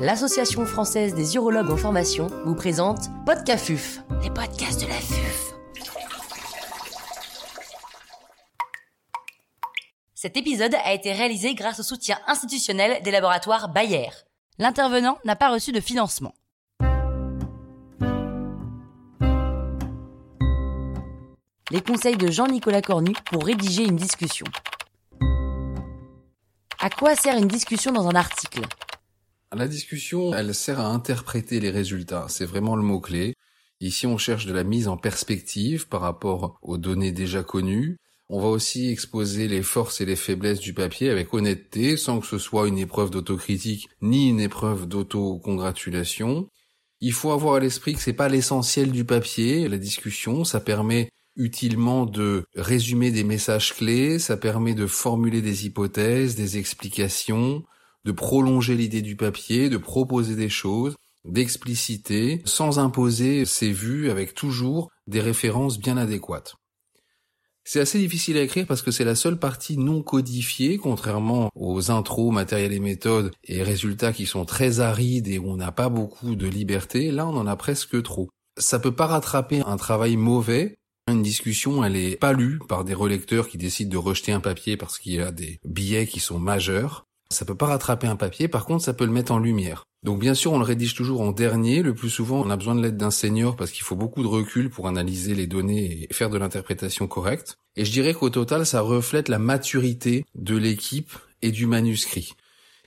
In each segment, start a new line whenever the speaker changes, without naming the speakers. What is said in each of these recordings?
l'Association française des urologues en formation vous présente Podcafuf, les podcasts de la FUF. Cet épisode a été réalisé grâce au soutien institutionnel des laboratoires Bayer. L'intervenant n'a pas reçu de financement. Les conseils de Jean-Nicolas Cornu pour rédiger une discussion. À quoi sert une discussion dans un article?
La discussion, elle sert à interpréter les résultats. C'est vraiment le mot-clé. Ici, on cherche de la mise en perspective par rapport aux données déjà connues. On va aussi exposer les forces et les faiblesses du papier avec honnêteté, sans que ce soit une épreuve d'autocritique ni une épreuve d'autocongratulation. Il faut avoir à l'esprit que c'est pas l'essentiel du papier. La discussion, ça permet utilement de résumer des messages clés, ça permet de formuler des hypothèses, des explications, de prolonger l'idée du papier, de proposer des choses, d'expliciter, sans imposer ses vues avec toujours des références bien adéquates. C'est assez difficile à écrire parce que c'est la seule partie non codifiée, contrairement aux intros, matériels et méthodes et résultats qui sont très arides et où on n'a pas beaucoup de liberté. Là, on en a presque trop. Ça peut pas rattraper un travail mauvais, une discussion, elle est pas lue par des relecteurs qui décident de rejeter un papier parce qu'il y a des billets qui sont majeurs. Ça peut pas rattraper un papier, par contre, ça peut le mettre en lumière. Donc bien sûr, on le rédige toujours en dernier. Le plus souvent, on a besoin de l'aide d'un senior parce qu'il faut beaucoup de recul pour analyser les données et faire de l'interprétation correcte. Et je dirais qu'au total, ça reflète la maturité de l'équipe et du manuscrit.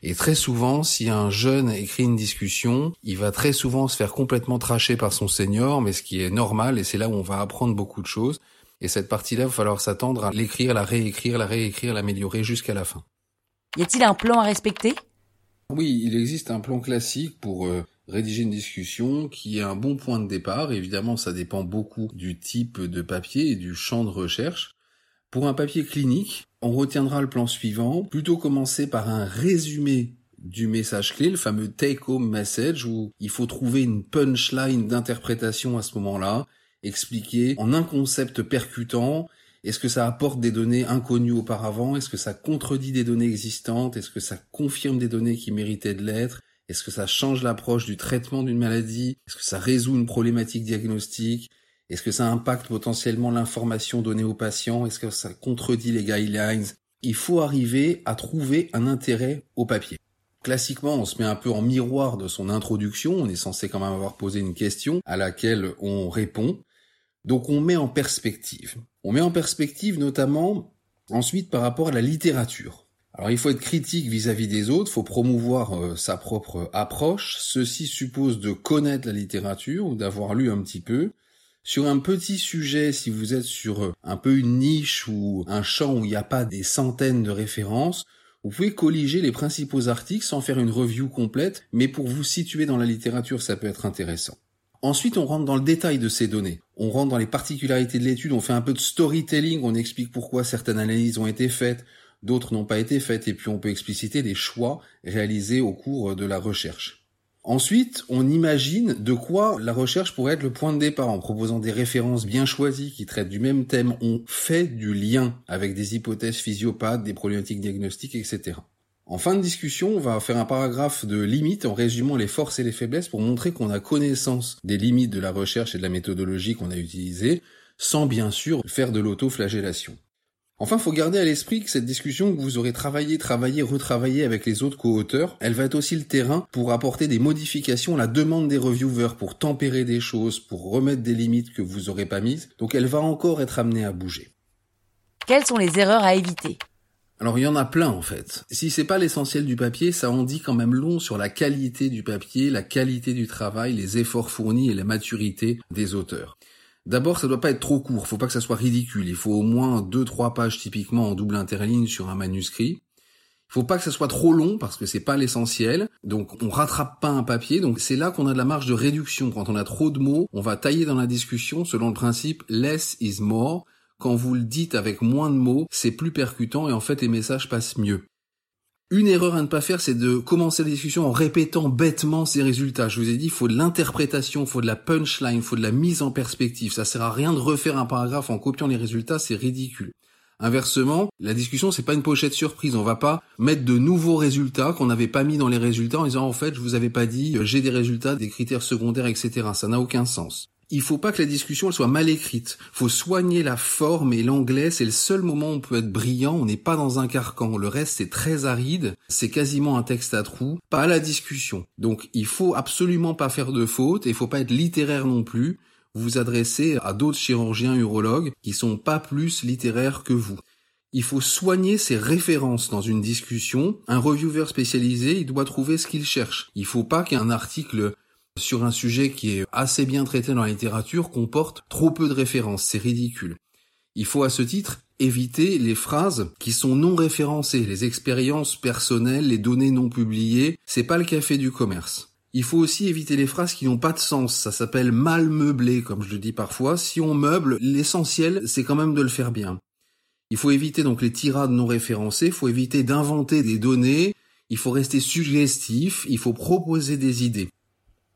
Et très souvent, si un jeune écrit une discussion, il va très souvent se faire complètement tracher par son senior, mais ce qui est normal, et c'est là où on va apprendre beaucoup de choses. Et cette partie-là, il va falloir s'attendre à l'écrire, la réécrire, la réécrire, l'améliorer jusqu'à la fin.
Y a-t-il un plan à respecter?
Oui, il existe un plan classique pour euh, rédiger une discussion qui est un bon point de départ. Évidemment, ça dépend beaucoup du type de papier et du champ de recherche. Pour un papier clinique, on retiendra le plan suivant, plutôt commencer par un résumé du message clé, le fameux take-home message, où il faut trouver une punchline d'interprétation à ce moment-là, expliquer en un concept percutant, est-ce que ça apporte des données inconnues auparavant, est-ce que ça contredit des données existantes, est-ce que ça confirme des données qui méritaient de l'être, est-ce que ça change l'approche du traitement d'une maladie, est-ce que ça résout une problématique diagnostique, est-ce que ça impacte potentiellement l'information donnée aux patients? Est-ce que ça contredit les guidelines? Il faut arriver à trouver un intérêt au papier. Classiquement, on se met un peu en miroir de son introduction, on est censé quand même avoir posé une question à laquelle on répond. Donc on met en perspective. On met en perspective notamment ensuite par rapport à la littérature. Alors il faut être critique vis-à-vis des autres, il faut promouvoir euh, sa propre approche. Ceci suppose de connaître la littérature ou d'avoir lu un petit peu. Sur un petit sujet, si vous êtes sur euh, un peu une niche ou un champ où il n'y a pas des centaines de références, vous pouvez colliger les principaux articles sans faire une review complète, mais pour vous situer dans la littérature, ça peut être intéressant. Ensuite, on rentre dans le détail de ces données. On rentre dans les particularités de l'étude, on fait un peu de storytelling, on explique pourquoi certaines analyses ont été faites, d'autres n'ont pas été faites, et puis on peut expliciter des choix réalisés au cours de la recherche. Ensuite, on imagine de quoi la recherche pourrait être le point de départ en proposant des références bien choisies qui traitent du même thème. On fait du lien avec des hypothèses physiopathes, des problématiques diagnostiques, etc. En fin de discussion, on va faire un paragraphe de limites en résumant les forces et les faiblesses pour montrer qu'on a connaissance des limites de la recherche et de la méthodologie qu'on a utilisée, sans bien sûr faire de l'autoflagellation. Enfin, faut garder à l'esprit que cette discussion que vous aurez travaillé, travaillé, retravaillé avec les autres co-auteurs, elle va être aussi le terrain pour apporter des modifications à la demande des reviewers, pour tempérer des choses, pour remettre des limites que vous aurez pas mises. Donc elle va encore être amenée à bouger.
Quelles sont les erreurs à éviter?
Alors il y en a plein en fait. Si c'est pas l'essentiel du papier, ça en dit quand même long sur la qualité du papier, la qualité du travail, les efforts fournis et la maturité des auteurs. D'abord, ça doit pas être trop court, faut pas que ça soit ridicule. Il faut au moins deux, trois pages typiquement en double interligne sur un manuscrit. Il faut pas que ça soit trop long parce que c'est pas l'essentiel. Donc on rattrape pas un papier. Donc c'est là qu'on a de la marge de réduction. Quand on a trop de mots, on va tailler dans la discussion selon le principe less is more. Quand vous le dites avec moins de mots, c'est plus percutant et en fait les messages passent mieux. Une erreur à ne pas faire, c'est de commencer la discussion en répétant bêtement ses résultats. Je vous ai dit, il faut de l'interprétation, il faut de la punchline, il faut de la mise en perspective. Ça sert à rien de refaire un paragraphe en copiant les résultats, c'est ridicule. Inversement, la discussion c'est pas une pochette surprise. On va pas mettre de nouveaux résultats qu'on n'avait pas mis dans les résultats en disant en fait je vous avais pas dit euh, j'ai des résultats, des critères secondaires, etc. Ça n'a aucun sens. Il faut pas que la discussion soit mal écrite. Faut soigner la forme et l'anglais. C'est le seul moment où on peut être brillant. On n'est pas dans un carcan. Le reste c'est très aride. C'est quasiment un texte à trous. Pas la discussion. Donc il faut absolument pas faire de faute et faut pas être littéraire non plus vous vous adressez à d'autres chirurgiens urologues qui sont pas plus littéraires que vous. Il faut soigner ses références dans une discussion. Un reviewer spécialisé, il doit trouver ce qu'il cherche. Il faut pas qu'un article sur un sujet qui est assez bien traité dans la littérature comporte trop peu de références. C'est ridicule. Il faut à ce titre éviter les phrases qui sont non référencées, les expériences personnelles, les données non publiées. C'est pas le café du commerce. Il faut aussi éviter les phrases qui n'ont pas de sens. Ça s'appelle mal meubler, comme je le dis parfois. Si on meuble, l'essentiel, c'est quand même de le faire bien. Il faut éviter donc les tirades non référencées. Il faut éviter d'inventer des données. Il faut rester suggestif. Il faut proposer des idées.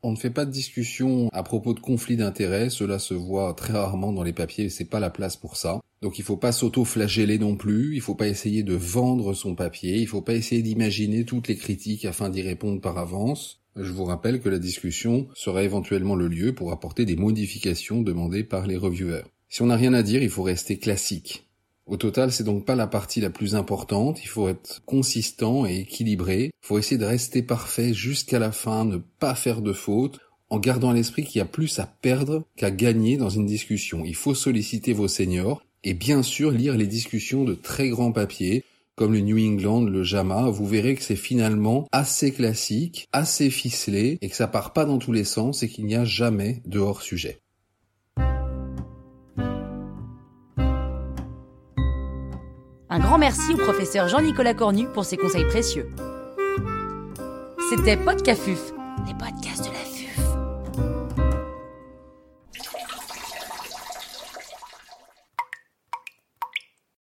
On ne fait pas de discussion à propos de conflits d'intérêts, cela se voit très rarement dans les papiers, c'est pas la place pour ça. Donc il faut pas s'auto-flageller non plus, il faut pas essayer de vendre son papier, il faut pas essayer d'imaginer toutes les critiques afin d'y répondre par avance. Je vous rappelle que la discussion sera éventuellement le lieu pour apporter des modifications demandées par les reviewers. Si on n'a rien à dire, il faut rester classique. Au total, c'est donc pas la partie la plus importante, il faut être consistant et équilibré, il faut essayer de rester parfait jusqu'à la fin, ne pas faire de fautes, en gardant à l'esprit qu'il y a plus à perdre qu'à gagner dans une discussion. Il faut solliciter vos seniors et bien sûr lire les discussions de très grands papiers, comme le New England, le JAMA, vous verrez que c'est finalement assez classique, assez ficelé, et que ça part pas dans tous les sens et qu'il n'y a jamais de hors
Un grand merci au professeur Jean-Nicolas Cornu pour ses conseils précieux. C'était Podcafuf, les podcasts de.